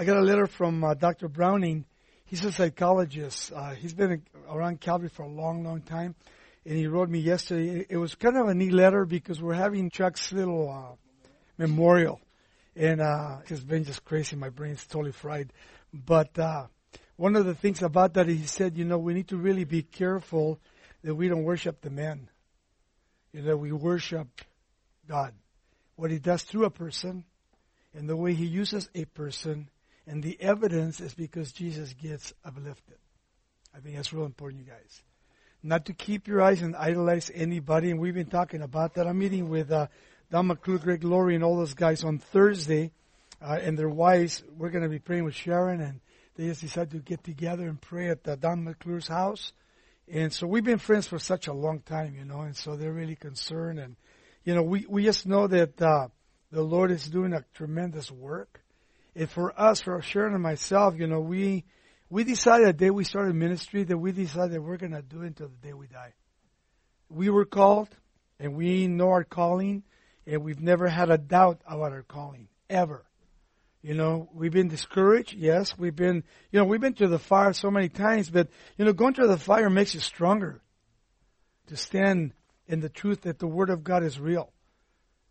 I got a letter from uh, Dr. Browning. He's a psychologist. Uh, he's been around Calvary for a long, long time. And he wrote me yesterday. It was kind of a neat letter because we're having Chuck's little uh, memorial. And uh, it's been just crazy. My brain's totally fried. But uh, one of the things about that, he said, you know, we need to really be careful that we don't worship the man. You know, we worship God. What he does through a person and the way he uses a person and the evidence is because Jesus gets uplifted. I think that's real important, you guys. Not to keep your eyes and idolize anybody, and we've been talking about that. I'm meeting with uh, Don McClure, Greg Laurie, and all those guys on Thursday, uh, and their wives. We're going to be praying with Sharon, and they just decided to get together and pray at uh, Don McClure's house. And so we've been friends for such a long time, you know, and so they're really concerned. And, you know, we, we just know that uh, the Lord is doing a tremendous work. And for us, for Sharon and myself, you know, we we decided the day we started ministry that we decided that we're going to do it until the day we die. We were called, and we know our calling, and we've never had a doubt about our calling ever. You know, we've been discouraged. Yes, we've been, you know, we've been through the fire so many times, but you know, going through the fire makes you stronger to stand in the truth that the Word of God is real.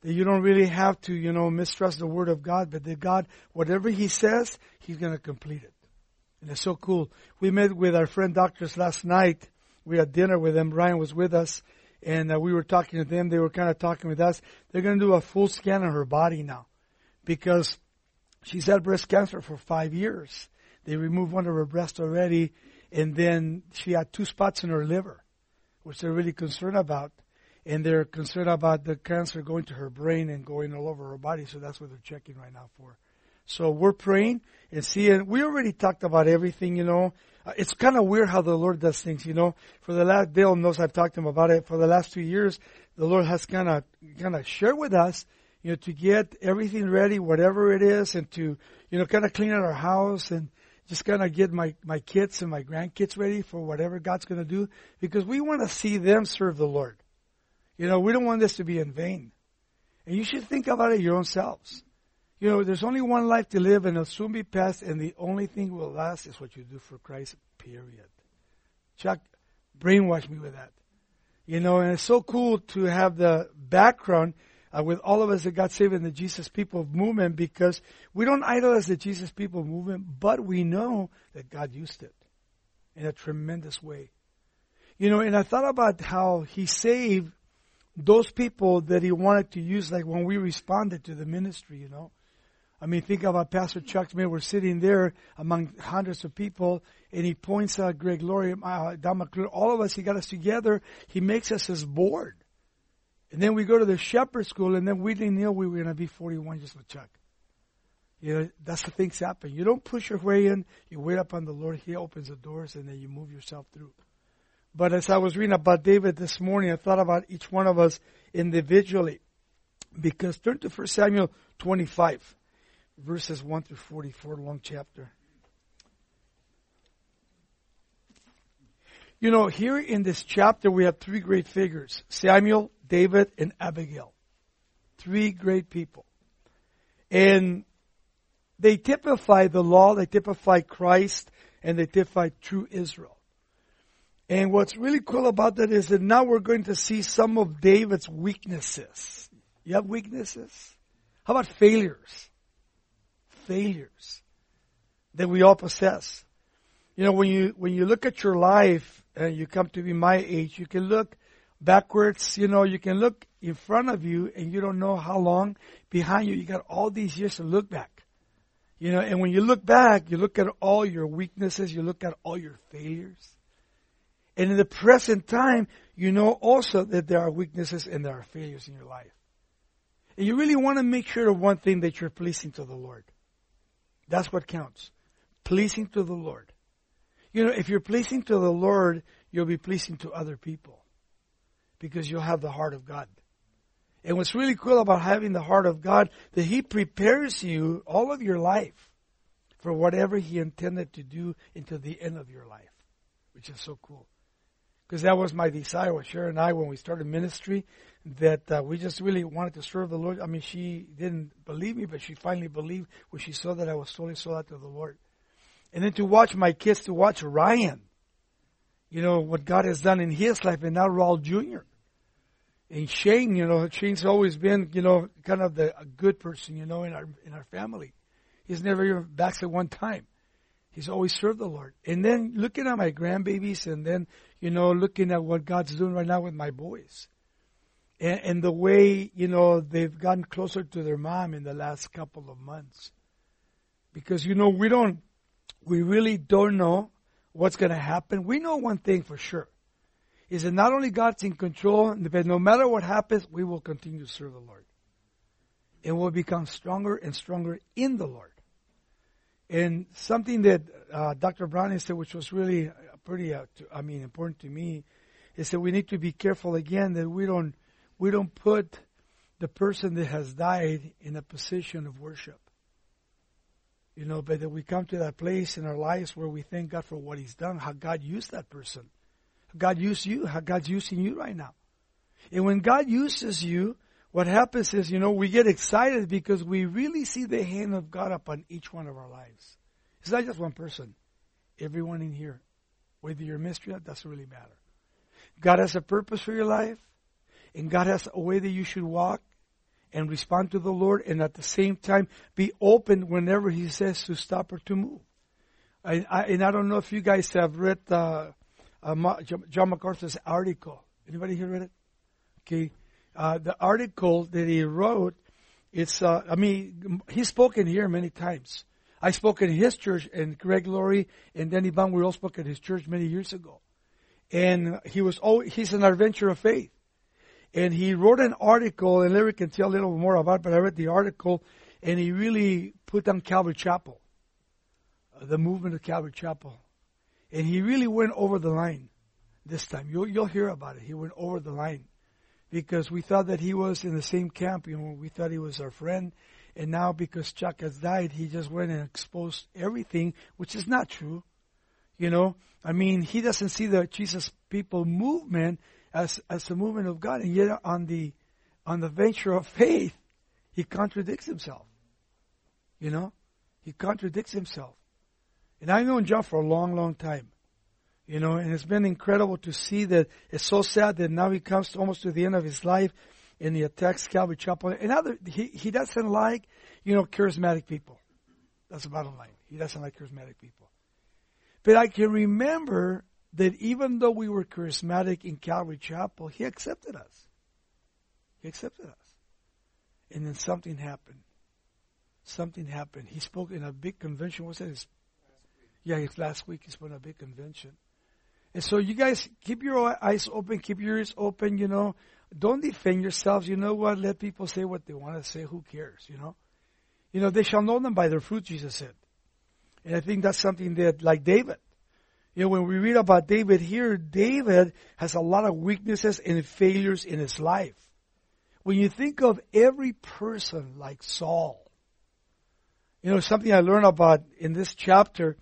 That you don't really have to, you know, mistrust the Word of God, but that God, whatever He says, He's going to complete it. And it's so cool. We met with our friend doctors last night. We had dinner with them. Ryan was with us, and uh, we were talking to them. They were kind of talking with us. They're going to do a full scan of her body now, because she's had breast cancer for five years. They removed one of her breasts already, and then she had two spots in her liver, which they're really concerned about and they're concerned about the cancer going to her brain and going all over her body. So that's what they're checking right now for. So we're praying and seeing. We already talked about everything, you know. Uh, it's kind of weird how the Lord does things, you know. For the last, Dale knows I've talked to him about it. For the last two years, the Lord has kind of, kind of shared with us, you know, to get everything ready, whatever it is, and to, you know, kind of clean out our house and just kind of get my, my kids and my grandkids ready for whatever God's going to do because we want to see them serve the Lord. You know, we don't want this to be in vain. And you should think about it your own selves. You know, there's only one life to live and it'll soon be past and the only thing will last is what you do for Christ, period. Chuck brainwashed me with that. You know, and it's so cool to have the background uh, with all of us that got saved in the Jesus People movement because we don't idolize the Jesus People movement, but we know that God used it in a tremendous way. You know, and I thought about how He saved those people that he wanted to use, like when we responded to the ministry, you know. I mean, think about Pastor Chuck Smith. We're sitting there among hundreds of people, and he points out Greg Laurie, uh, Don McClure, all of us. He got us together. He makes us his board. And then we go to the shepherd school, and then we didn't know we were going to be 41 just with Chuck. You know, that's the things happen. You don't push your way in. You wait up on the Lord. He opens the doors, and then you move yourself through. But as I was reading about David this morning, I thought about each one of us individually. Because turn to 1 Samuel 25, verses 1 through 44, long chapter. You know, here in this chapter we have three great figures Samuel, David, and Abigail. Three great people. And they typify the law, they typify Christ, and they typify true Israel. And what's really cool about that is that now we're going to see some of David's weaknesses. You have weaknesses? How about failures? Failures that we all possess. You know, when you, when you look at your life and you come to be my age, you can look backwards, you know, you can look in front of you and you don't know how long behind you. You got all these years to look back. You know, and when you look back, you look at all your weaknesses, you look at all your failures. And in the present time, you know also that there are weaknesses and there are failures in your life. And you really want to make sure of one thing that you're pleasing to the Lord. That's what counts. Pleasing to the Lord. You know, if you're pleasing to the Lord, you'll be pleasing to other people. Because you'll have the heart of God. And what's really cool about having the heart of God, that He prepares you all of your life for whatever He intended to do until the end of your life. Which is so cool. Because that was my desire with Sharon and I when we started ministry, that uh, we just really wanted to serve the Lord. I mean, she didn't believe me, but she finally believed when she saw that I was totally sold out to the Lord. And then to watch my kids, to watch Ryan, you know, what God has done in his life, and now Raul Jr. And Shane, you know, Shane's always been, you know, kind of the a good person, you know, in our in our family. He's never even backslid one time. He's always served the Lord. And then looking at my grandbabies, and then you know, looking at what God's doing right now with my boys, and, and the way you know they've gotten closer to their mom in the last couple of months. Because you know, we don't, we really don't know what's going to happen. We know one thing for sure is that not only God's in control, but no matter what happens, we will continue to serve the Lord. And we'll become stronger and stronger in the Lord. And something that uh, Dr. Brown said, which was really pretty, uh, to, I mean, important to me, is that we need to be careful again that we don't we don't put the person that has died in a position of worship. You know, but that we come to that place in our lives where we thank God for what He's done, how God used that person. God used you, how God's using you right now. And when God uses you, what happens is, you know, we get excited because we really see the hand of God upon each one of our lives. It's not just one person. Everyone in here. Whether you're a that doesn't really matter. God has a purpose for your life, and God has a way that you should walk and respond to the Lord, and at the same time be open whenever He says to stop or to move. I, I, and I don't know if you guys have read uh, uh, John MacArthur's article. Anybody here read it? Okay, uh, the article that he wrote. It's uh, I mean he's spoken here many times. I spoke in his church, and Greg Laurie and Danny Bang we all spoke at his church many years ago. And he was oh he's an adventure of faith. And he wrote an article, and Larry can tell a little more about it, but I read the article, and he really put down Calvary Chapel, uh, the movement of Calvary Chapel. And he really went over the line this time. You'll, you'll hear about it. He went over the line because we thought that he was in the same camp. You know, we thought he was our friend. And now because Chuck has died, he just went and exposed everything, which is not true. You know, I mean, he doesn't see the Jesus people movement as as a movement of God, and yet on the on the venture of faith, he contradicts himself. You know, he contradicts himself. And I've known John for a long, long time. You know, and it's been incredible to see that it's so sad that now he comes almost to the end of his life and he attacks Calvary Chapel. And other, he, he doesn't like, you know, charismatic people. That's the bottom line. He doesn't like charismatic people. But I can remember that even though we were charismatic in Calvary Chapel, he accepted us. He accepted us. And then something happened. Something happened. He spoke in a big convention. What's that? His, yeah, last week he spoke in a big convention. And so you guys keep your eyes open, keep your ears open, you know. Don't defend yourselves. You know what? Let people say what they want to say. Who cares, you know? You know, they shall know them by their fruit, Jesus said. And I think that's something that, like David, you know, when we read about David here, David has a lot of weaknesses and failures in his life. When you think of every person like Saul, you know, something I learned about in this chapter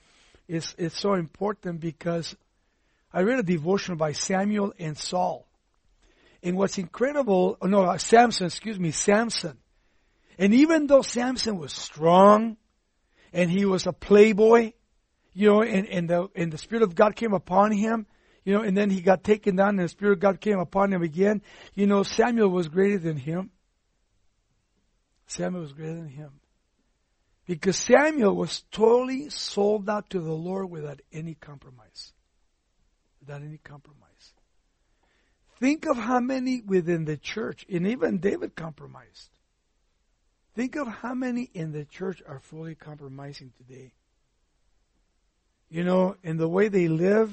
is, is so important because I read a devotion by Samuel and Saul. And what's incredible, oh no, uh, Samson, excuse me, Samson. And even though Samson was strong and he was a playboy, you know, and, and the and the Spirit of God came upon him, you know, and then he got taken down and the Spirit of God came upon him again. You know, Samuel was greater than him. Samuel was greater than him. Because Samuel was totally sold out to the Lord without any compromise. Without any compromise. Think of how many within the church, and even David compromised. Think of how many in the church are fully compromising today you know, in the way they live,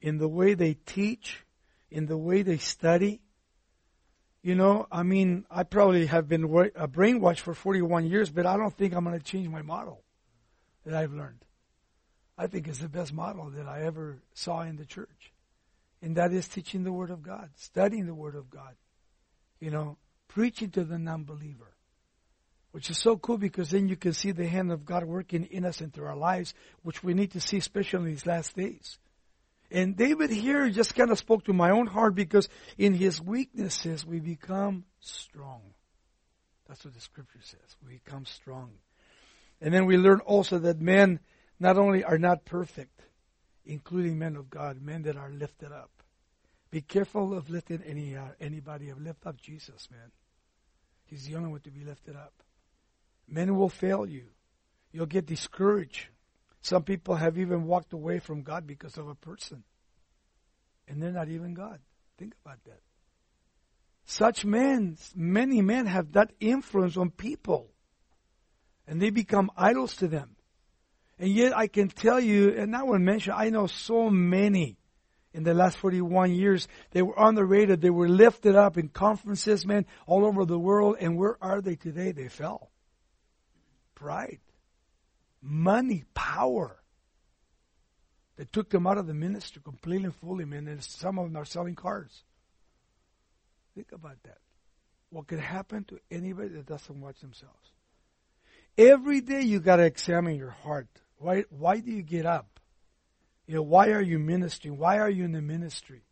in the way they teach, in the way they study. You know, I mean, I probably have been a brainwashed for 41 years, but I don't think I'm going to change my model that I've learned. I think it's the best model that I ever saw in the church. And that is teaching the Word of God, studying the Word of God, you know, preaching to the non believer which is so cool because then you can see the hand of God working in us and through our lives, which we need to see, especially in these last days. And David here just kind of spoke to my own heart because in his weaknesses we become strong. That's what the scripture says. We become strong. And then we learn also that men not only are not perfect, including men of God, men that are lifted up. Be careful of lifting any uh, anybody up. Lift up Jesus, man. He's the only one to be lifted up. Men will fail you. You'll get discouraged. Some people have even walked away from God because of a person. And they're not even God. Think about that. Such men, many men have that influence on people. And they become idols to them. And yet I can tell you, and I will mention, I know so many in the last 41 years. They were on the radar. They were lifted up in conferences, man, all over the world. And where are they today? They fell. Pride. Money. Power. They took them out of the ministry completely and fully, man. And some of them are selling cars. Think about that. What could happen to anybody that doesn't watch themselves? Every day you got to examine your heart. Why, why do you get up? You know, why are you ministering? Why are you in the ministry?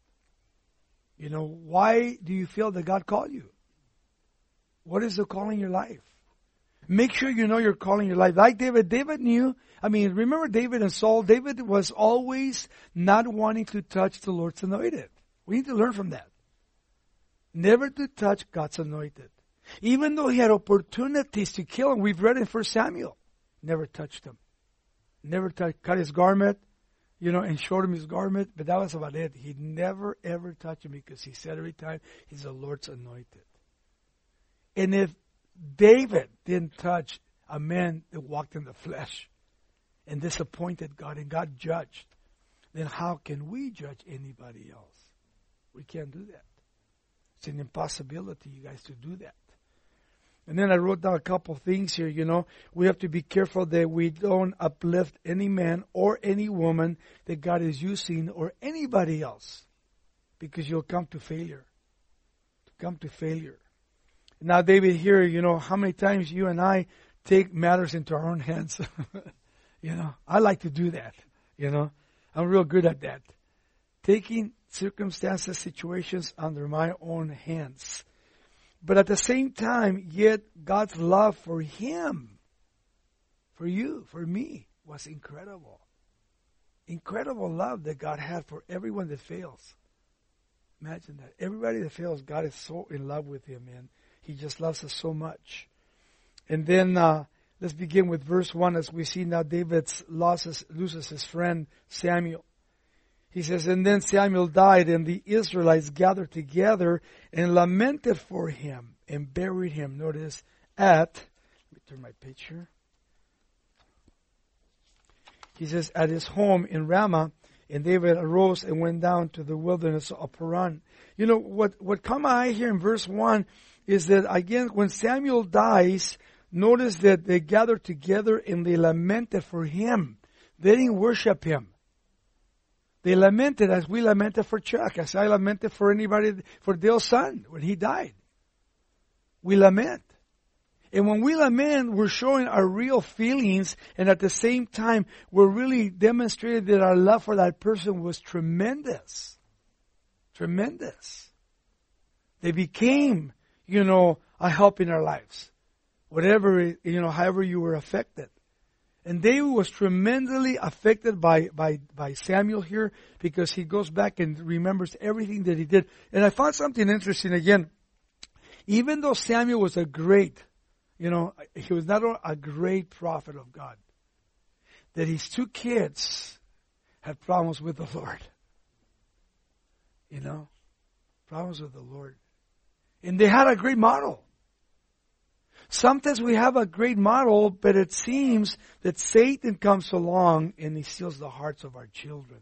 You know, why do you feel that God called you? What is the calling in your life? Make sure you know you're calling your life. Like David, David knew, I mean, remember David and Saul? David was always not wanting to touch the Lord's anointed. We need to learn from that never to touch God's anointed. Even though he had opportunities to kill him, we've read in First Samuel, never touched him. Never touched, cut his garment, you know, and showed him his garment, but that was about it. He never ever touched me because he said every time he's the Lord's anointed. And if David didn't touch a man that walked in the flesh and disappointed God and God judged, then how can we judge anybody else? We can't do that. It's an impossibility, you guys, to do that. And then I wrote down a couple things here, you know. We have to be careful that we don't uplift any man or any woman that God is using or anybody else because you'll come to failure. To come to failure. Now, David, here, you know, how many times you and I take matters into our own hands? you know, I like to do that, you know. I'm real good at that. Taking circumstances, situations under my own hands. But at the same time, yet God's love for him, for you, for me, was incredible. Incredible love that God had for everyone that fails. Imagine that. Everybody that fails, God is so in love with him, and he just loves us so much. And then uh, let's begin with verse 1 as we see now David loses, loses his friend Samuel. He says, and then Samuel died and the Israelites gathered together and lamented for him and buried him. Notice at, let me turn my picture. He says, at his home in Ramah, and David arose and went down to the wilderness of Paran. You know, what, what come I here in verse 1 is that again, when Samuel dies, notice that they gathered together and they lamented for him. They didn't worship him. They lamented as we lamented for Chuck, as I lamented for anybody, for Dale's son when he died. We lament. And when we lament, we're showing our real feelings and at the same time, we're really demonstrating that our love for that person was tremendous. Tremendous. They became, you know, a help in our lives. Whatever, you know, however you were affected. And David was tremendously affected by, by, by Samuel here because he goes back and remembers everything that he did. And I found something interesting again. Even though Samuel was a great, you know, he was not a great prophet of God, that his two kids had problems with the Lord. You know, problems with the Lord. And they had a great model. Sometimes we have a great model, but it seems that Satan comes along and he steals the hearts of our children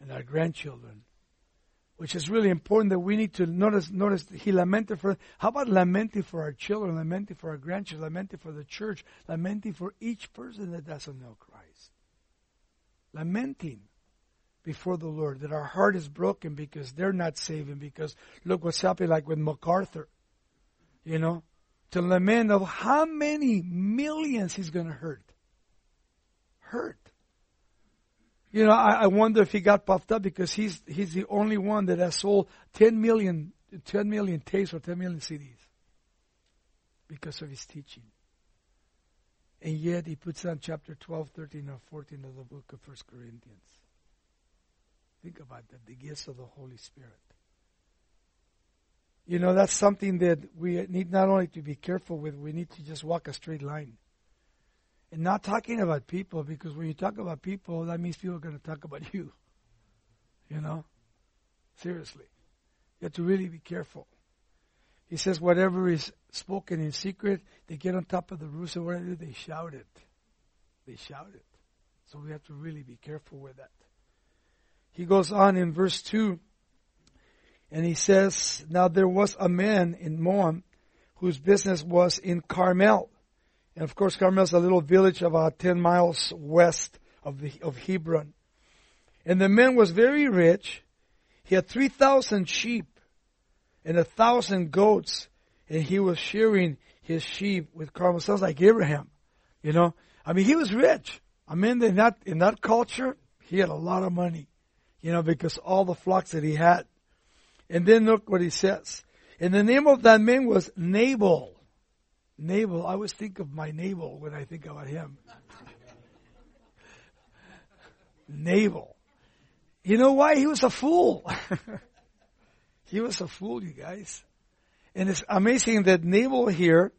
and our grandchildren. Which is really important that we need to notice, notice he lamented for, how about lamenting for our children, lamenting for our grandchildren, lamenting for the church, lamenting for each person that doesn't know Christ. Lamenting before the Lord that our heart is broken because they're not saving because look what's happening like with MacArthur. You know, to lament of how many millions he's going to hurt. Hurt. You know, I, I wonder if he got puffed up because he's he's the only one that has sold 10 million, 10 million tapes or 10 million CDs because of his teaching. And yet he puts on chapter 12, 13, or 14 of the book of First Corinthians. Think about that, the gifts of the Holy Spirit. You know, that's something that we need not only to be careful with, we need to just walk a straight line. And not talking about people, because when you talk about people, that means people are going to talk about you. You know? Seriously. You have to really be careful. He says, whatever is spoken in secret, they get on top of the roof, and whatever they shout it. They shout it. So we have to really be careful with that. He goes on in verse 2, and he says, Now there was a man in Moab whose business was in Carmel. And of course, Carmel is a little village about 10 miles west of, the, of Hebron. And the man was very rich. He had 3,000 sheep and a thousand goats, and he was shearing his sheep with Carmel. Sounds like Abraham, you know. I mean, he was rich. I mean, in that in that culture, he had a lot of money, you know, because all the flocks that he had. And then look what he says. And the name of that man was Nabal. Nabal. I always think of my Nabal when I think about him. Nabal. You know why? He was a fool. He was a fool, you guys. And it's amazing that Nabal here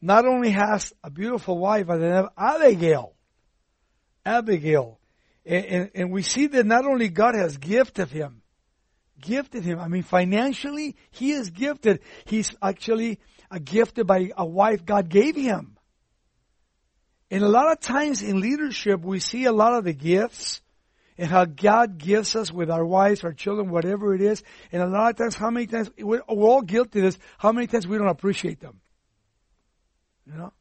not only has a beautiful wife, but they have Abigail. Abigail. And, and, and, we see that not only God has gifted him, gifted him, I mean financially, he is gifted. He's actually a gifted by a wife God gave him. And a lot of times in leadership, we see a lot of the gifts, and how God gives us with our wives, our children, whatever it is. And a lot of times, how many times, we're, we're all guilty of this, how many times we don't appreciate them. You know?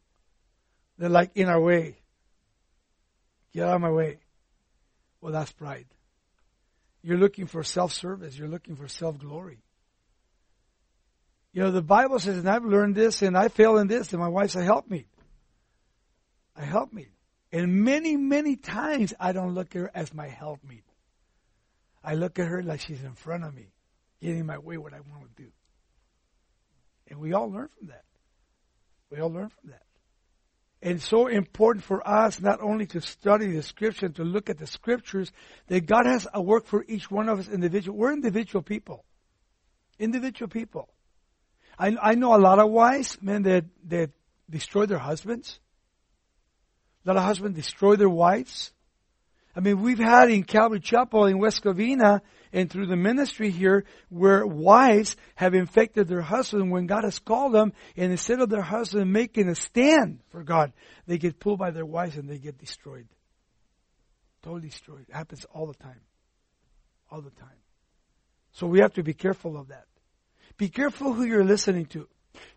They're like in our way. Get out of my way. Well, that's pride. You're looking for self-service. You're looking for self-glory. You know, the Bible says, and I've learned this, and I fail in this, and my wife said, help me. I help me. And many, many times I don't look at her as my helpmeet. I look at her like she's in front of me, getting my way what I want to do. And we all learn from that. We all learn from that. And so important for us not only to study the scripture, to look at the scriptures, that God has a work for each one of us individual. We're individual people. Individual people. I, I know a lot of wives, men that, that destroy their husbands a husband destroy their wives? I mean, we've had in Calvary Chapel in West Covina and through the ministry here where wives have infected their husband when God has called them and instead of their husband making a stand for God, they get pulled by their wives and they get destroyed. Totally destroyed. It happens all the time. All the time. So we have to be careful of that. Be careful who you're listening to.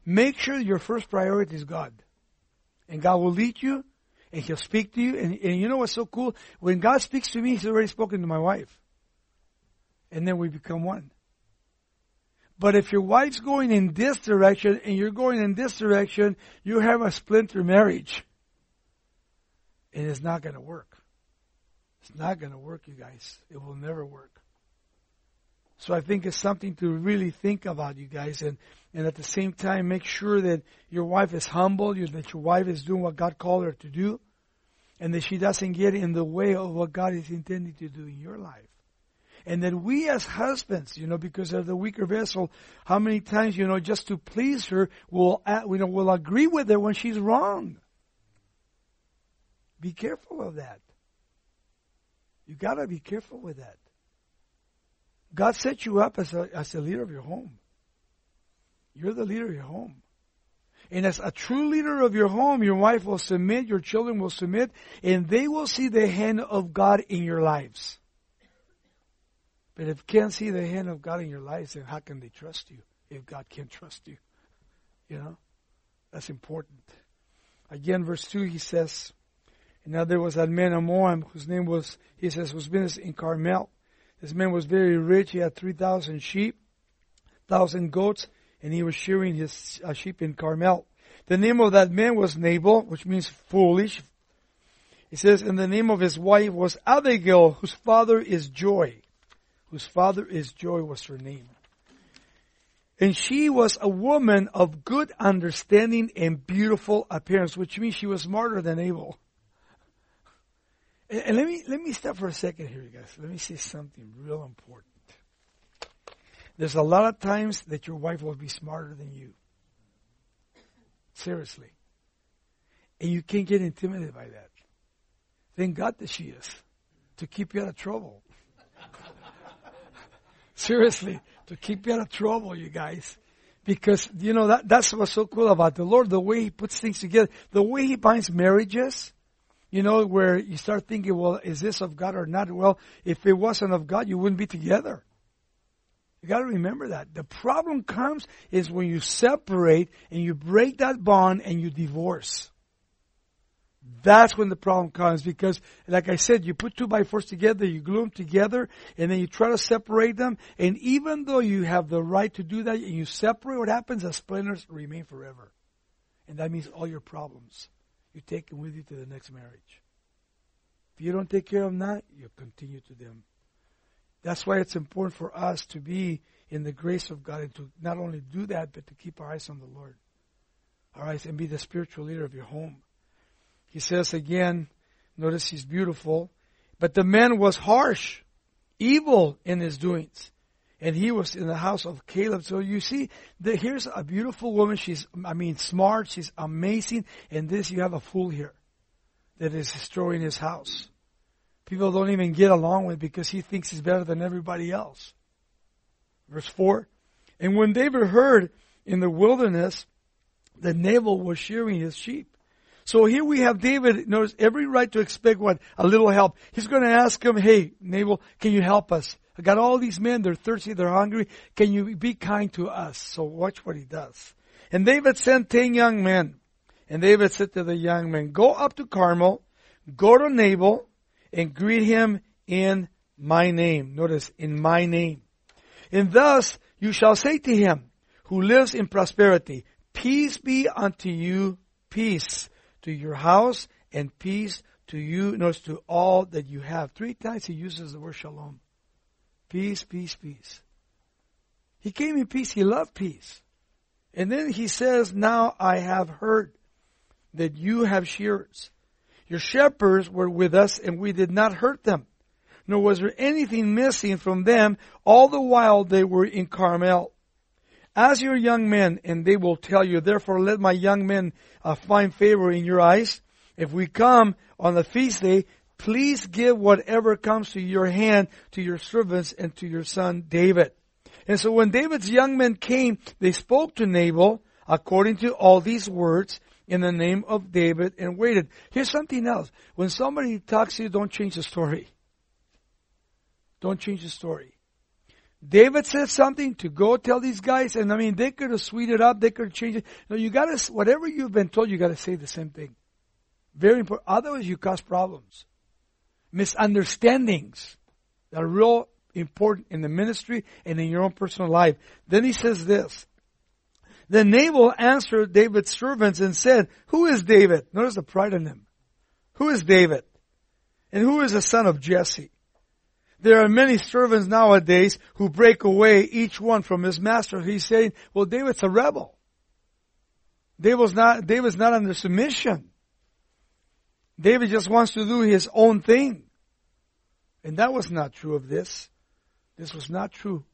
Make sure your first priority is God. And God will lead you and he'll speak to you. And, and you know what's so cool? When God speaks to me, he's already spoken to my wife. And then we become one. But if your wife's going in this direction and you're going in this direction, you have a splinter marriage. And it's not going to work. It's not going to work, you guys. It will never work. So I think it's something to really think about, you guys, and, and at the same time make sure that your wife is humble, that your wife is doing what God called her to do, and that she doesn't get in the way of what God is intending to do in your life. And that we as husbands, you know, because of the weaker vessel, how many times, you know, just to please her, will you know, will agree with her when she's wrong. Be careful of that. You gotta be careful with that. God set you up as a, as a leader of your home. You're the leader of your home. And as a true leader of your home, your wife will submit, your children will submit, and they will see the hand of God in your lives. But if you can't see the hand of God in your lives, then how can they trust you if God can't trust you? You know? That's important. Again, verse 2, he says, And now there was that man Moab whose name was, he says, was business in Carmel. This man was very rich. He had 3,000 sheep, 1,000 goats, and he was shearing his uh, sheep in Carmel. The name of that man was Nabal, which means foolish. He says, and the name of his wife was Abigail, whose father is Joy. Whose father is Joy was her name. And she was a woman of good understanding and beautiful appearance, which means she was smarter than Abel. And, and let me let me stop for a second here, you guys. Let me say something real important. There's a lot of times that your wife will be smarter than you. Seriously. And you can't get intimidated by that. Thank God that she is. To keep you out of trouble. Seriously, to keep you out of trouble, you guys. Because, you know, that, that's what's so cool about the Lord, the way He puts things together, the way He binds marriages, you know, where you start thinking, well, is this of God or not? Well, if it wasn't of God, you wouldn't be together. You gotta remember that. The problem comes is when you separate and you break that bond and you divorce. That's when the problem comes because, like I said, you put two by fours together, you glue them together, and then you try to separate them. And even though you have the right to do that, and you separate, what happens? The splinters remain forever, and that means all your problems you take them with you to the next marriage. If you don't take care of them now, you continue to them. That's why it's important for us to be in the grace of God and to not only do that, but to keep our eyes on the Lord. Our eyes and be the spiritual leader of your home. He says again, notice he's beautiful, but the man was harsh, evil in his doings. And he was in the house of Caleb. So you see, the, here's a beautiful woman. She's, I mean, smart. She's amazing. And this, you have a fool here that is destroying his house. People don't even get along with because he thinks he's better than everybody else. Verse 4. And when David heard in the wilderness that Nabal was shearing his sheep, so here we have David knows every right to expect what? A little help. He's going to ask him, hey, Nabal, can you help us? I got all these men, they're thirsty, they're hungry. Can you be kind to us? So watch what he does. And David sent ten young men. And David said to the young men, go up to Carmel, go to Nabal, and greet him in my name. Notice, in my name. And thus you shall say to him, who lives in prosperity, peace be unto you, peace to your house and peace to you, notice to all that you have. Three times he uses the word shalom. Peace, peace, peace. He came in peace. He loved peace. And then he says, now I have heard that you have shearers. Your shepherds were with us and we did not hurt them. Nor was there anything missing from them all the while they were in Carmel. As your young men, and they will tell you, therefore let my young men uh, find favor in your eyes. If we come on the feast day, please give whatever comes to your hand to your servants and to your son David. And so when David's young men came, they spoke to Nabal according to all these words in the name of David and waited. Here's something else. When somebody talks to you, don't change the story. Don't change the story. David said something to go tell these guys, and I mean, they could have sweetened it up, they could have changed it. No, you gotta, whatever you've been told, you gotta say the same thing. Very important. Otherwise, you cause problems. Misunderstandings that are real important in the ministry and in your own personal life. Then he says this. Then Nabal answered David's servants and said, Who is David? Notice the pride in him. Who is David? And who is the son of Jesse? There are many servants nowadays who break away each one from his master. He's saying, well, David's a rebel. David's not, David's not under submission. David just wants to do his own thing. And that was not true of this. This was not true.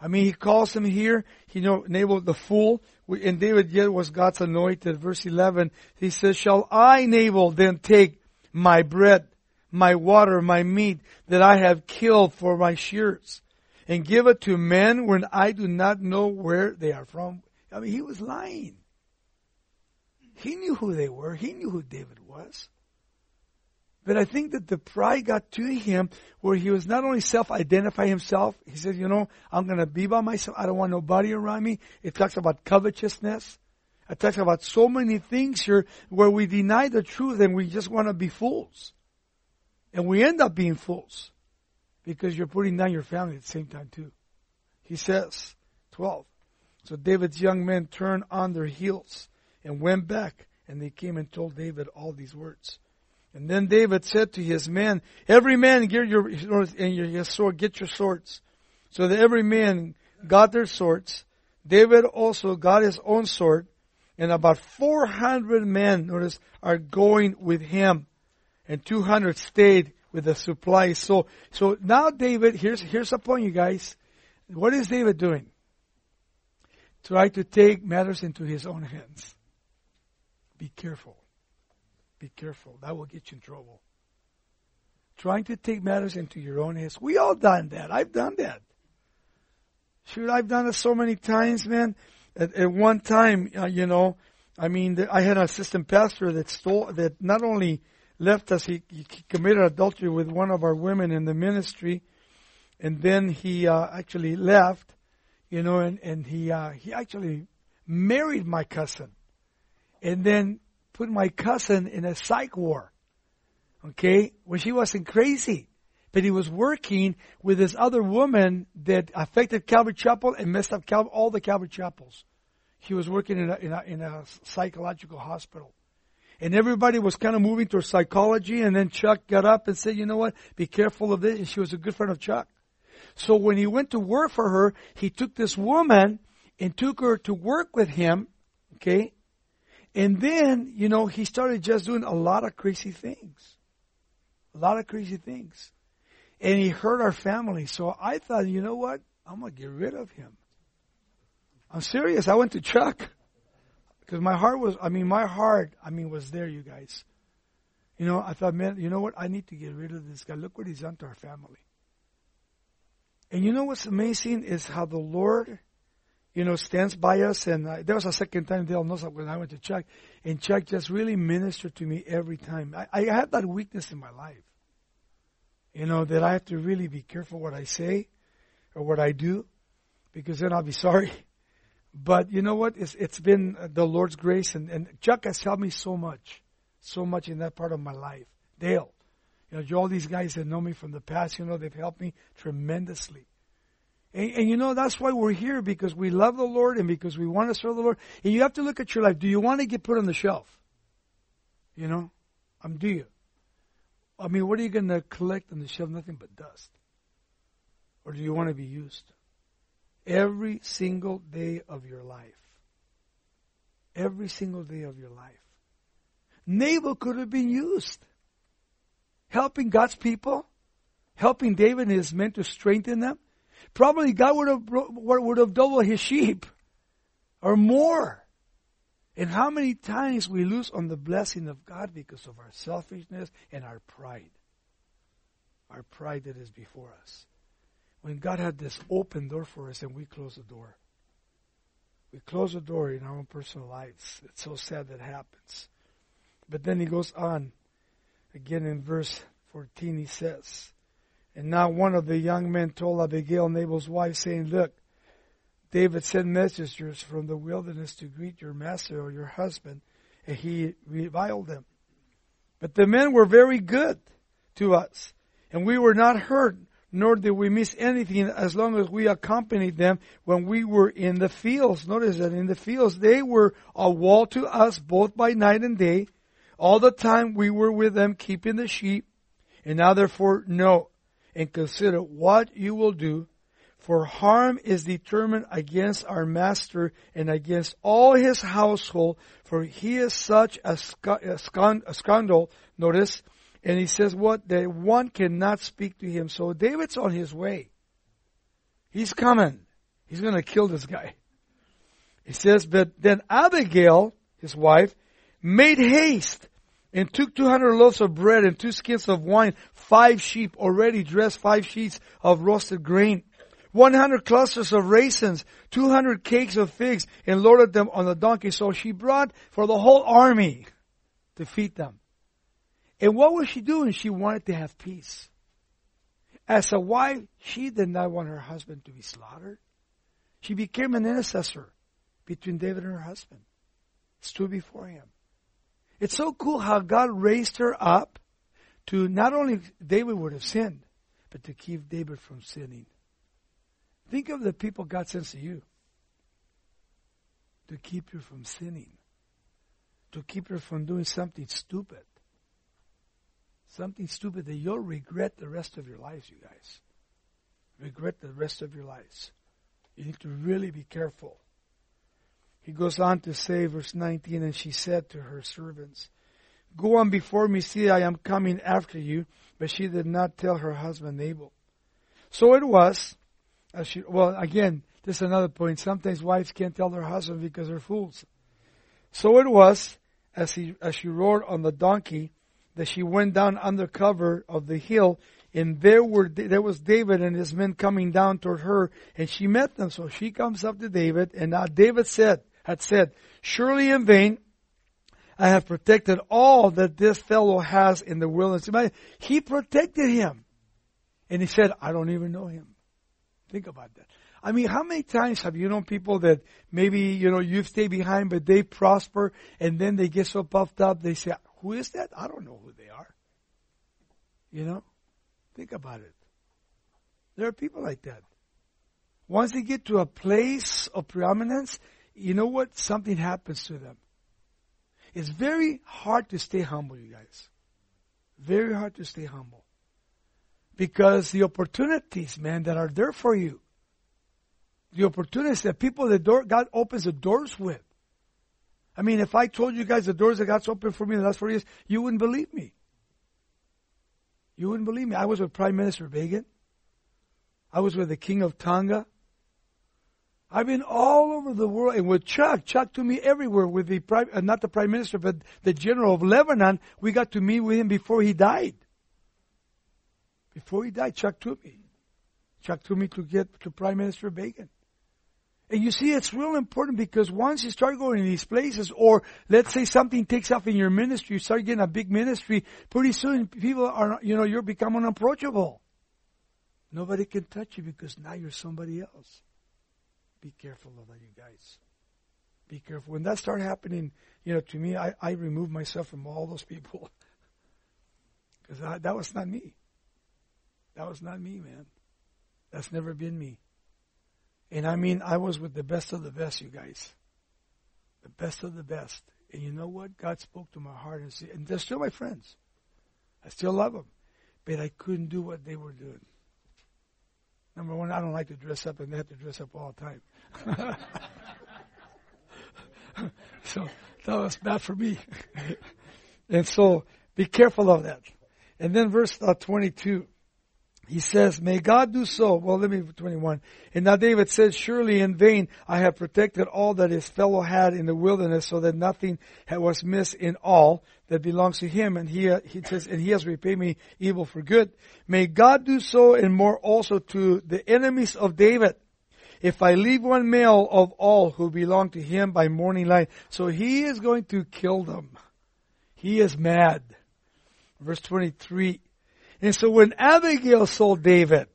I mean, he calls him here, you know, Nabal the fool, and David yet was God's anointed. Verse 11, he says, Shall I, Nabal, then take my bread my water, my meat that I have killed for my shears and give it to men when I do not know where they are from. I mean, he was lying. He knew who they were. He knew who David was. But I think that the pride got to him where he was not only self-identify himself, he said, you know, I'm going to be by myself. I don't want nobody around me. It talks about covetousness. It talks about so many things here where we deny the truth and we just want to be fools. And we end up being fools because you're putting down your family at the same time too. He says, 12. So David's young men turned on their heels and went back and they came and told David all these words. And then David said to his men, every man get your, and your sword, get your swords. So that every man got their swords. David also got his own sword. And about 400 men, notice, are going with him. And 200 stayed with the supplies. So, so now David, here's, here's the point, you guys. What is David doing? Try to take matters into his own hands. Be careful. Be careful. That will get you in trouble. Trying to take matters into your own hands. We all done that. I've done that. Shoot, I've done it so many times, man. At, at one time, uh, you know, I mean, I had an assistant pastor that stole, that not only left us, he, he committed adultery with one of our women in the ministry, and then he uh, actually left, you know, and, and he, uh, he actually married my cousin. And then put my cousin in a psych war. Okay? When she wasn't crazy. But he was working with this other woman that affected Calvary Chapel and messed up Cal- all the Calvary Chapels. He was working in a, in a, in a psychological hospital. And everybody was kind of moving towards psychology. And then Chuck got up and said, you know what? Be careful of this. And she was a good friend of Chuck. So when he went to work for her, he took this woman and took her to work with him. Okay. And then, you know, he started just doing a lot of crazy things. A lot of crazy things. And he hurt our family. So I thought, you know what? I'm going to get rid of him. I'm serious. I went to Chuck. Because my heart was, I mean, my heart, I mean, was there, you guys. You know, I thought, man, you know what? I need to get rid of this guy. Look what he's done to our family. And you know what's amazing is how the Lord you know, stands by us. And uh, there was a second time Dale knows when I went to Chuck, and Chuck just really ministered to me every time. I, I have that weakness in my life. You know, that I have to really be careful what I say or what I do, because then I'll be sorry. But you know what? It's, it's been the Lord's grace, and, and Chuck has helped me so much, so much in that part of my life. Dale, you know, all these guys that know me from the past, you know, they've helped me tremendously. And, and, you know, that's why we're here because we love the Lord and because we want to serve the Lord. And you have to look at your life. Do you want to get put on the shelf? You know? Um, do you? I mean, what are you going to collect on the shelf? Nothing but dust. Or do you want to be used? Every single day of your life. Every single day of your life. Nabal could have been used. Helping God's people. Helping David and his men to strengthen them Probably God would have, would have doubled his sheep or more. And how many times we lose on the blessing of God because of our selfishness and our pride. Our pride that is before us. When God had this open door for us and we close the door. We close the door in our own personal lives. It's so sad that happens. But then he goes on. Again in verse 14 he says, and now one of the young men told Abigail, Nabal's wife, saying, Look, David sent messengers from the wilderness to greet your master or your husband, and he reviled them. But the men were very good to us, and we were not hurt, nor did we miss anything as long as we accompanied them when we were in the fields. Notice that in the fields they were a wall to us both by night and day. All the time we were with them keeping the sheep. And now therefore know and consider what you will do, for harm is determined against our master and against all his household, for he is such a, a, a scandal, notice, and he says what? That one cannot speak to him. So David's on his way. He's coming. He's going to kill this guy. He says, but then Abigail, his wife, made haste and took 200 loaves of bread and two skins of wine, five sheep already dressed, five sheets of roasted grain, 100 clusters of raisins, 200 cakes of figs, and loaded them on the donkey. So she brought for the whole army to feed them. And what was she doing? She wanted to have peace. As a wife, she did not want her husband to be slaughtered. She became an intercessor between David and her husband, stood before him. It's so cool how God raised her up to not only David would have sinned, but to keep David from sinning. Think of the people God sends to you to keep you from sinning, to keep you from doing something stupid. Something stupid that you'll regret the rest of your lives, you guys. Regret the rest of your lives. You need to really be careful. He goes on to say, verse 19, and she said to her servants, Go on before me, see I am coming after you. But she did not tell her husband Abel. So it was, as she, well, again, this is another point. Sometimes wives can't tell their husband because they're fools. So it was, as, he, as she rode on the donkey, that she went down under cover of the hill, and there were there was David and his men coming down toward her, and she met them. So she comes up to David, and now David said, had said, "Surely in vain I have protected all that this fellow has in the wilderness." He protected him, and he said, "I don't even know him." Think about that. I mean, how many times have you known people that maybe, you know, you stay behind, but they prosper and then they get so puffed up, they say, who is that? I don't know who they are. You know? Think about it. There are people like that. Once they get to a place of preeminence, you know what? Something happens to them. It's very hard to stay humble, you guys. Very hard to stay humble. Because the opportunities, man, that are there for you, the opportunities that people that God opens the doors with. I mean, if I told you guys the doors that God's opened for me in the last four years, you wouldn't believe me. You wouldn't believe me. I was with Prime Minister Reagan. I was with the King of Tonga. I've been all over the world, and with Chuck, Chuck took me everywhere. With the prime, uh, not the prime minister, but the general of Lebanon, we got to meet with him before he died. Before he died, Chuck took me. Chuck took me to get to Prime Minister Reagan. And you see, it's real important because once you start going to these places, or let's say something takes off in your ministry, you start getting a big ministry, pretty soon people are, you know, you're becoming unapproachable. Nobody can touch you because now you're somebody else. Be careful of that, you guys. Be careful. When that started happening, you know, to me, I, I removed myself from all those people. Because that was not me. That was not me, man. That's never been me. And I mean, I was with the best of the best, you guys. The best of the best. And you know what? God spoke to my heart and said, and they're still my friends. I still love them. But I couldn't do what they were doing. Number one, I don't like to dress up and they have to dress up all the time. so that was bad for me. and so be careful of that. And then verse uh, 22 he says, may God do so. Well, let me, 21. And now David says, surely in vain I have protected all that his fellow had in the wilderness so that nothing was missed in all that belongs to him. And he, uh, he says, and he has repaid me evil for good. May God do so and more also to the enemies of David. If I leave one male of all who belong to him by morning light. So he is going to kill them. He is mad. Verse 23. And so when Abigail saw David,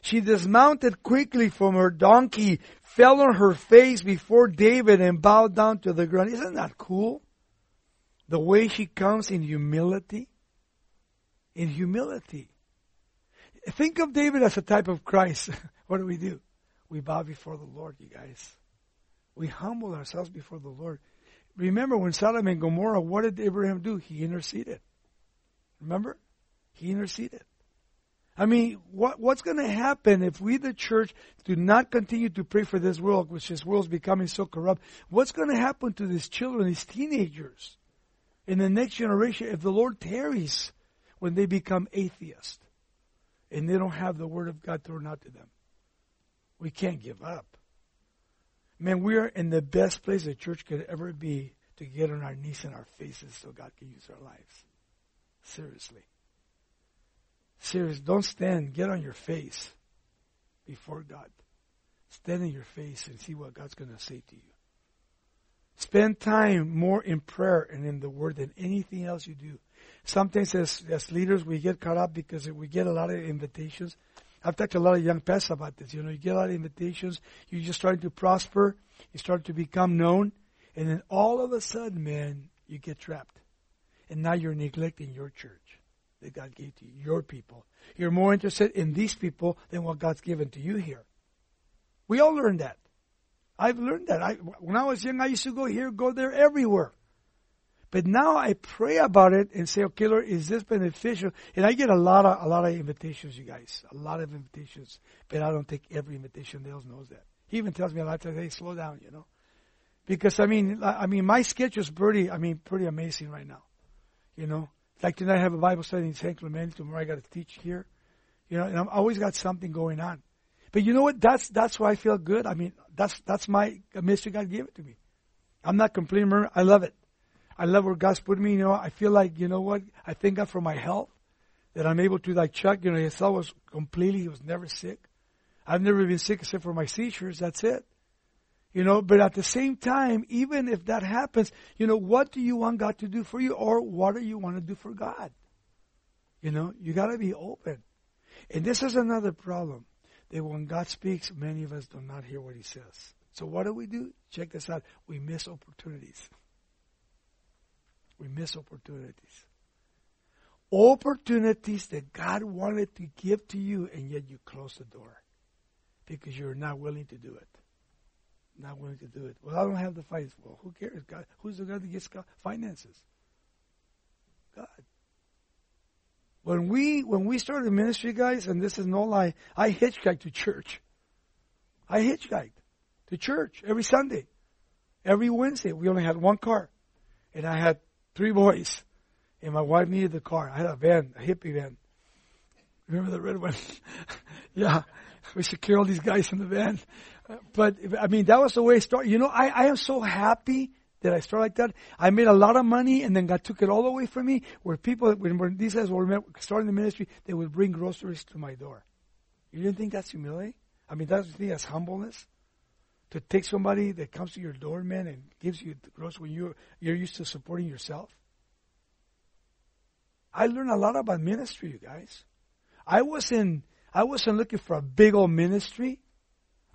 she dismounted quickly from her donkey, fell on her face before David and bowed down to the ground. Isn't that cool? The way she comes in humility. In humility. Think of David as a type of Christ. what do we do? We bow before the Lord, you guys. We humble ourselves before the Lord. Remember when Sodom and Gomorrah, what did Abraham do? He interceded. Remember? He interceded. I mean, what, what's going to happen if we, the church, do not continue to pray for this world, which this world is becoming so corrupt? What's going to happen to these children, these teenagers, in the next generation if the Lord tarries when they become atheists and they don't have the Word of God thrown out to them? We can't give up. Man, we are in the best place the church could ever be to get on our knees and our faces so God can use our lives. Seriously. Serious, don't stand. Get on your face before God. Stand in your face and see what God's going to say to you. Spend time more in prayer and in the Word than anything else you do. Sometimes as, as leaders, we get caught up because we get a lot of invitations. I've talked to a lot of young pastors about this. You know, you get a lot of invitations. You're just starting to prosper. You start to become known. And then all of a sudden, man, you get trapped. And now you're neglecting your church that God gave to your people. You're more interested in these people than what God's given to you here. We all learned that. I've learned that. I, when I was young, I used to go here, go there, everywhere. But now I pray about it and say, okay, Lord, is this beneficial? And I get a lot of, a lot of invitations, you guys. A lot of invitations. But I don't take every invitation. Dale knows that. He even tells me a lot of times, hey, slow down, you know. Because I mean, I mean, my schedule is pretty, I mean, pretty amazing right now. You know, like tonight I have a Bible study in San Clemente. Tomorrow I got to teach here. You know, and I've always got something going on. But you know what? That's, that's why I feel good. I mean, that's, that's my ministry God gave it to me. I'm not complaining. I love it. I love where God's put me. You know, I feel like, you know what? I thank God for my health that I'm able to, like Chuck, you know, his health was completely, he was never sick. I've never been sick except for my seizures. That's it. You know, but at the same time, even if that happens, you know, what do you want God to do for you or what do you want to do for God? You know, you got to be open. And this is another problem that when God speaks, many of us do not hear what he says. So what do we do? Check this out. We miss opportunities. We miss opportunities. Opportunities that God wanted to give to you and yet you close the door because you're not willing to do it. Not willing to do it. Well, I don't have the finances. Well, who cares? God, who's the God that gets finances? God. When we when we started ministry, guys, and this is no lie, I hitchhiked to church. I hitchhiked to church every Sunday, every Wednesday. We only had one car, and I had three boys, and my wife needed the car. I had a van, a hippie van. Remember the red one? yeah, we carry all these guys in the van. But I mean, that was the way it started. You know, I, I am so happy that I started like that. I made a lot of money, and then God took it all away from me. Where people, when, when these guys were starting the ministry, they would bring groceries to my door. You didn't think that's humility? I mean, that's the as humbleness to take somebody that comes to your door, man, and gives you groceries when you're you're used to supporting yourself. I learned a lot about ministry, you guys. I wasn't I wasn't looking for a big old ministry.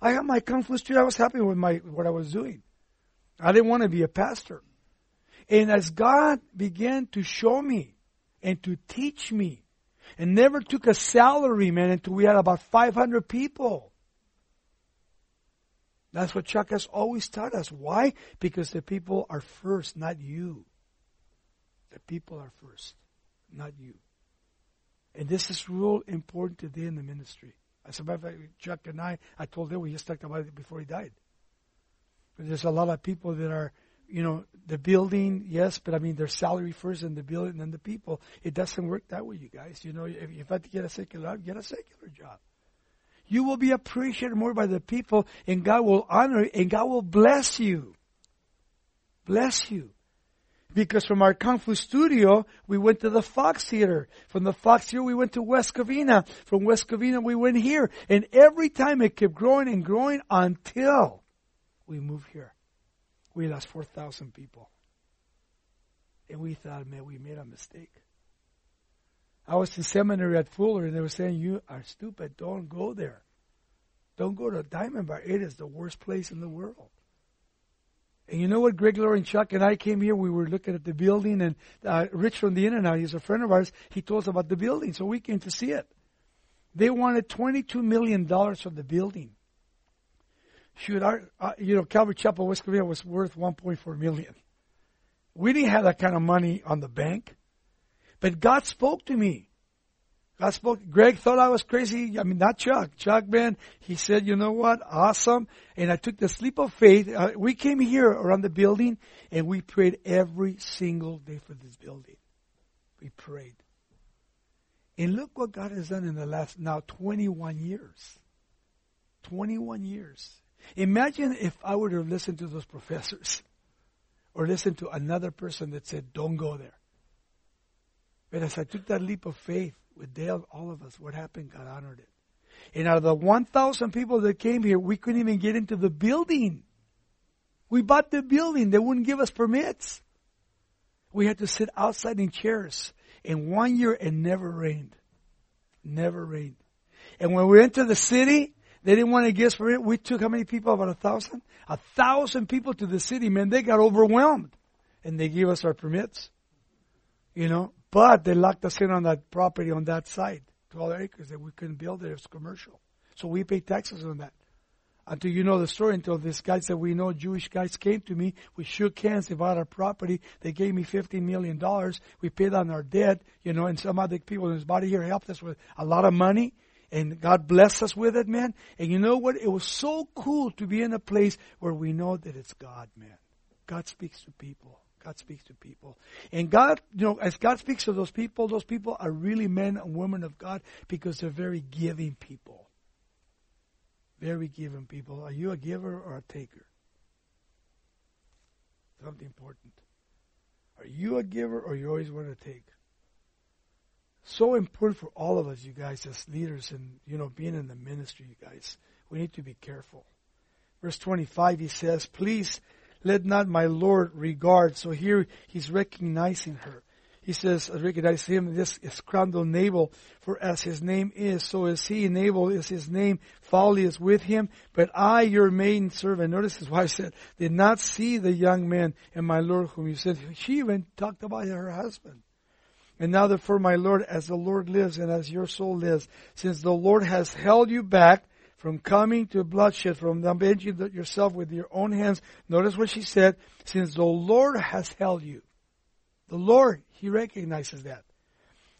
I had my kung fu street. I was happy with my what I was doing. I didn't want to be a pastor. And as God began to show me and to teach me, and never took a salary, man, until we had about 500 people. That's what Chuck has always taught us. Why? Because the people are first, not you. The people are first, not you. And this is real important today in the ministry. As a matter of fact, Chuck and I, I told him we just talked about it before he died. But there's a lot of people that are, you know, the building, yes, but I mean, their salary first and the building and then the people. It doesn't work that way, you guys. You know, if you have to get a secular job, get a secular job. You will be appreciated more by the people and God will honor and God will bless you. Bless you. Because from our Kung Fu studio, we went to the Fox Theater. From the Fox Theater, we went to West Covina. From West Covina, we went here. And every time it kept growing and growing until we moved here. We lost 4,000 people. And we thought, man, we made a mistake. I was in seminary at Fuller and they were saying, you are stupid. Don't go there. Don't go to Diamond Bar. It is the worst place in the world. And you know what? Greg, Laurie, and Chuck and I came here. We were looking at the building, and uh, Rich from the internet, he's a friend of ours. He told us about the building, so we came to see it. They wanted twenty-two million dollars for the building. Shoot, our, uh, you know, Calvary Chapel, West Covina was worth 1.4 million. We didn't have that kind of money on the bank. But God spoke to me. God spoke. Greg thought I was crazy. I mean, not Chuck. Chuck, man, he said, you know what? Awesome. And I took the sleep of faith. Uh, we came here around the building and we prayed every single day for this building. We prayed. And look what God has done in the last now 21 years. 21 years. Imagine if I were to listen to those professors or listen to another person that said, don't go there. But as I took that leap of faith with Dale, all of us, what happened? God honored it. And out of the 1,000 people that came here, we couldn't even get into the building. We bought the building. They wouldn't give us permits. We had to sit outside in chairs. In one year, it never rained. Never rained. And when we went to the city, they didn't want to give us permit. We took how many people? About a thousand? A thousand people to the city, man. They got overwhelmed. And they gave us our permits. You know, but they locked us in on that property on that side, 12 acres that we couldn't build it. It was commercial. So we pay taxes on that. until you know the story, until this guy said, we know, Jewish guys, came to me. We shook hands. Bought our property. They gave me $15 million. We paid on our debt, you know, and some other people in his body here helped us with a lot of money. And God blessed us with it, man. And you know what? It was so cool to be in a place where we know that it's God, man. God speaks to people. God speaks to people. And God, you know, as God speaks to those people, those people are really men and women of God because they're very giving people. Very giving people. Are you a giver or a taker? Something important. Are you a giver or you always want to take? So important for all of us, you guys, as leaders and, you know, being in the ministry, you guys. We need to be careful. Verse 25, he says, Please let not my Lord regard. So here he's recognizing her. He says, I recognize him, this is Crandall Nabal, for as his name is, so is he. Nabal is his name. Folly is with him. But I, your maiden servant, notice his wife said, did not see the young man and my Lord whom you said. She even talked about her husband. And now therefore, my Lord, as the Lord lives and as your soul lives, since the Lord has held you back from coming to bloodshed, from avenging yourself with your own hands. Notice what she said, since the Lord has held you. The Lord, He recognizes that.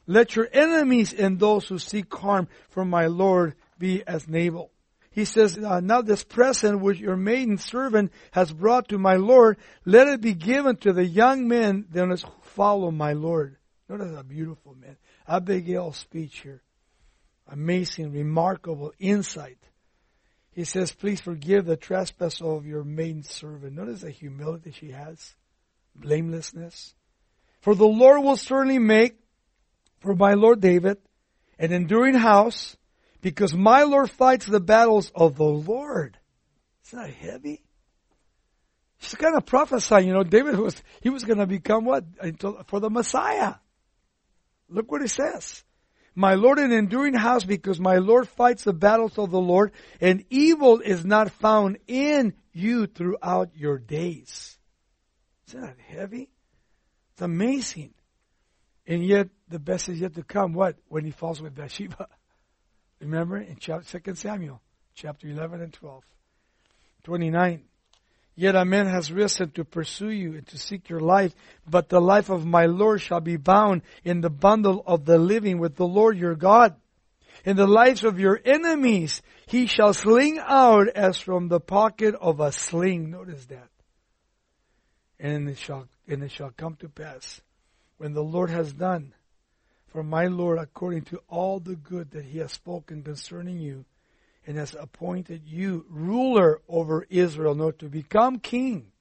Let your enemies and those who seek harm from my Lord be as Nabal. He says, now this present which your maiden servant has brought to my Lord, let it be given to the young men that follow my Lord. Notice how beautiful, man. Abigail's speech here. Amazing, remarkable insight. He says, please forgive the trespass of your maiden servant. Notice the humility she has. Blamelessness. For the Lord will certainly make for my Lord David an enduring house because my Lord fights the battles of the Lord. Isn't that heavy? She's kind of prophesying, you know, David was, he was going to become what? For the Messiah. Look what he says. My Lord an enduring house because my Lord fights the battles of the Lord and evil is not found in you throughout your days. Isn't that heavy? It's amazing. And yet, the best is yet to come. What? When he falls with Bathsheba. Remember in chapter, 2 Samuel, chapter 11 and 12. 29. Yet a man has risen to pursue you and to seek your life, but the life of my Lord shall be bound in the bundle of the living with the Lord your God. In the lives of your enemies, he shall sling out as from the pocket of a sling. Notice that. And it shall and it shall come to pass when the Lord has done for my Lord according to all the good that he has spoken concerning you and has appointed you ruler over Israel, nor to become king,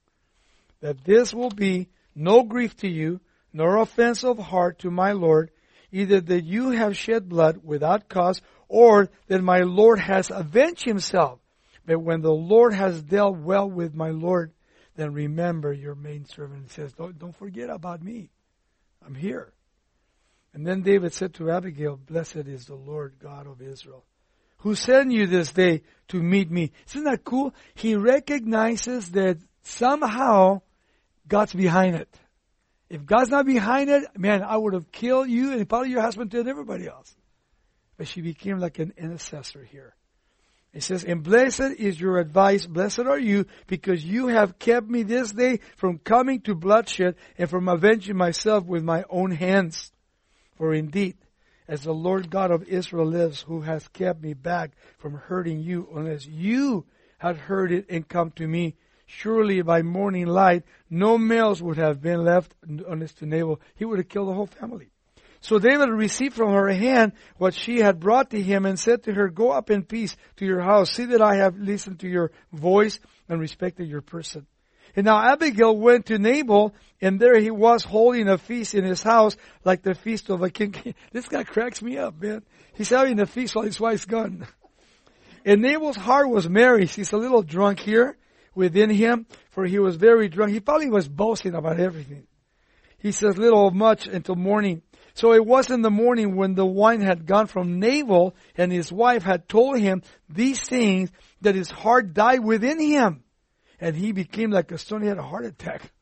that this will be no grief to you, nor offense of heart to my Lord, either that you have shed blood without cause, or that my Lord has avenged himself. But when the Lord has dealt well with my Lord, then remember your main servant says, don't, don't forget about me. I'm here. And then David said to Abigail, Blessed is the Lord God of Israel, who sent you this day to meet me. Isn't that cool? He recognizes that somehow God's behind it. If God's not behind it, man, I would have killed you and probably your husband and everybody else. But she became like an intercessor here. It says, and blessed is your advice, blessed are you, because you have kept me this day from coming to bloodshed and from avenging myself with my own hands. For indeed, as the Lord God of Israel lives, who has kept me back from hurting you, unless you had heard it and come to me, surely by morning light, no males would have been left unless to Nabal. He would have killed the whole family. So David received from her hand what she had brought to him and said to her, Go up in peace to your house. See that I have listened to your voice and respected your person. And now Abigail went to Nabal, and there he was holding a feast in his house like the feast of a king. This guy cracks me up, man. He's having a feast while his wife's gone. And Nabal's heart was merry. He's a little drunk here within him, for he was very drunk. He probably was boasting about everything. He says little or much until morning. So it was in the morning when the wine had gone from Nabal and his wife had told him these things that his heart died within him. And he became like a stone. He had a heart attack.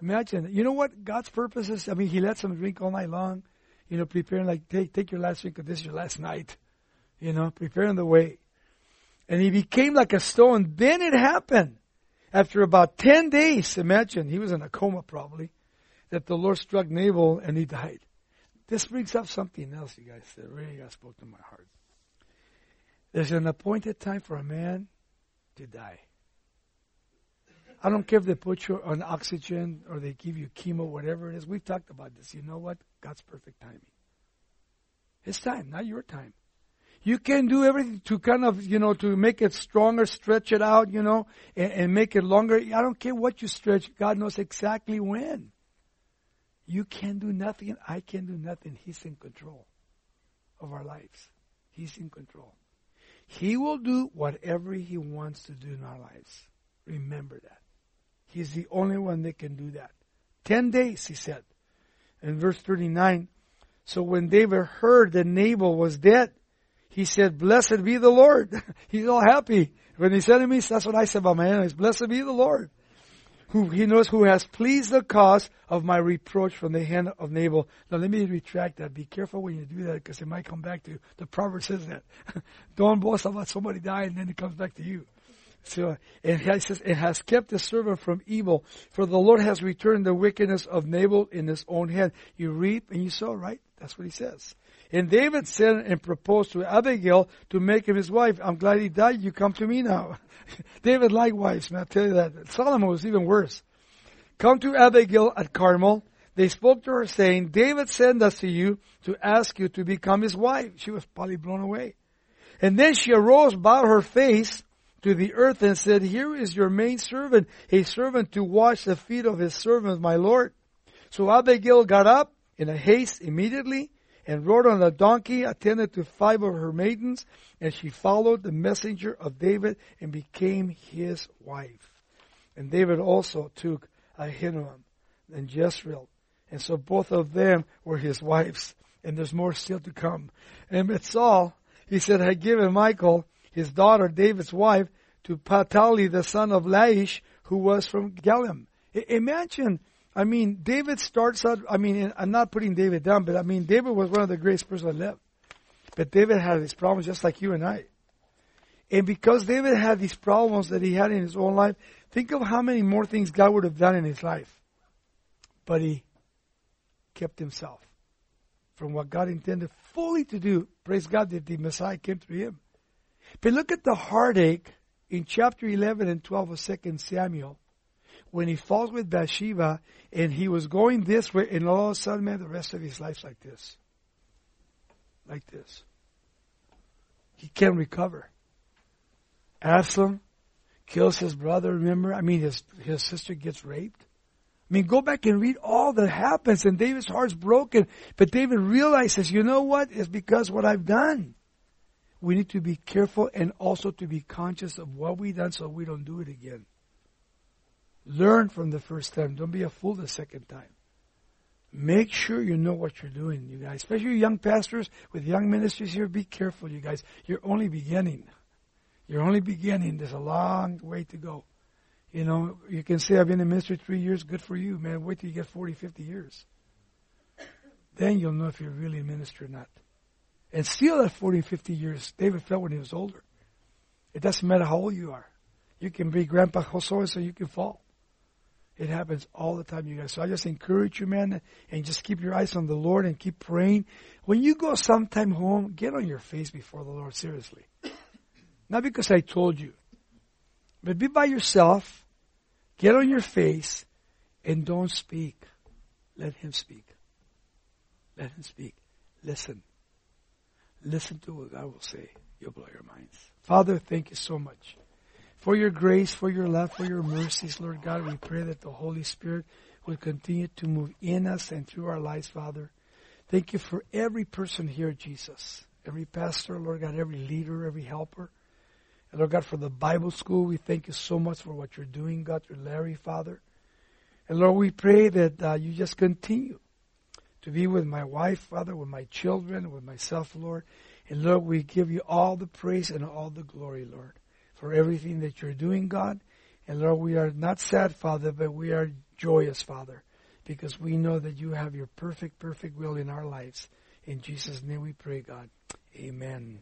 Imagine. You know what God's purpose is? I mean, he lets him drink all night long. You know, preparing like, take, take your last drink of this your last night. You know, preparing the way. And he became like a stone. Then it happened. After about 10 days, imagine, he was in a coma probably, that the Lord struck Nabal and he died. This brings up something else, you guys, that really got spoke to my heart. There's an appointed time for a man to die. I don't care if they put you on oxygen or they give you chemo, whatever it is. We've talked about this. You know what? God's perfect timing. His time, not your time. You can do everything to kind of, you know, to make it stronger, stretch it out, you know, and, and make it longer. I don't care what you stretch. God knows exactly when. You can do nothing. I can do nothing. He's in control of our lives. He's in control. He will do whatever He wants to do in our lives. Remember that. He's the only one that can do that. Ten days, he said. In verse 39, so when David heard that Nabal was dead, he said, Blessed be the Lord. He's all happy. When his enemies, that's what I said about my enemies. Blessed be the Lord. Who he knows who has pleased the cause of my reproach from the hand of Nabal. Now let me retract that. Be careful when you do that because it might come back to you. The proverb says that. Don't boast about somebody dying and then it comes back to you. So, and he says, it has kept the servant from evil, for the Lord has returned the wickedness of Nabal in his own hand. You reap and you sow, right? That's what he says. And David sent and proposed to Abigail to make him his wife. I'm glad he died. You come to me now. David liked wives, man. I'll tell you that. Solomon was even worse. Come to Abigail at Carmel. They spoke to her saying, David sent us to you to ask you to become his wife. She was probably blown away. And then she arose, bowed her face, to the earth and said, Here is your main servant, a servant to wash the feet of his servant, my Lord. So Abigail got up in a haste immediately and rode on a donkey, attended to five of her maidens, and she followed the messenger of David and became his wife. And David also took Ahinoam and Jezreel. And so both of them were his wives. And there's more still to come. And Saul, he said, I given Michal his daughter, David's wife, to Palti, the son of Laish, who was from Gallim. Imagine, I mean, David starts out, I mean, I'm not putting David down, but I mean, David was one of the greatest persons that lived. But David had his problems just like you and I. And because David had these problems that he had in his own life, think of how many more things God would have done in his life. But he kept himself from what God intended fully to do. Praise God that the Messiah came through him. But look at the heartache in chapter 11 and 12 of 2 Samuel when he falls with Bathsheba and he was going this way and all of a sudden, man, the rest of his life's like this. Like this. He can't recover. Absalom kills his brother, remember? I mean, his, his sister gets raped. I mean, go back and read all that happens and David's heart's broken. But David realizes, you know what? It's because what I've done we need to be careful and also to be conscious of what we've done so we don't do it again. Learn from the first time. Don't be a fool the second time. Make sure you know what you're doing, you guys. Especially young pastors with young ministries here, be careful, you guys. You're only beginning. You're only beginning. There's a long way to go. You know, you can say I've been in ministry three years. Good for you, man. Wait till you get 40, 50 years. Then you'll know if you're really a minister or not. And still at 40, 50 years, David felt when he was older. It doesn't matter how old you are. You can be Grandpa Josue so you can fall. It happens all the time, you guys. So I just encourage you, man, and just keep your eyes on the Lord and keep praying. When you go sometime home, get on your face before the Lord, seriously. Not because I told you, but be by yourself, get on your face, and don't speak. Let Him speak. Let Him speak. Listen. Listen to what God will say. You'll blow your minds. Father, thank you so much for your grace, for your love, for your mercies, Lord God. We pray that the Holy Spirit will continue to move in us and through our lives, Father. Thank you for every person here, Jesus. Every pastor, Lord God, every leader, every helper. And Lord God, for the Bible school, we thank you so much for what you're doing, God, through Larry, Father. And Lord, we pray that uh, you just continue to be with my wife, Father, with my children, with myself, Lord. And Lord, we give you all the praise and all the glory, Lord, for everything that you're doing, God. And Lord, we are not sad, Father, but we are joyous, Father, because we know that you have your perfect, perfect will in our lives. In Jesus' name we pray, God. Amen.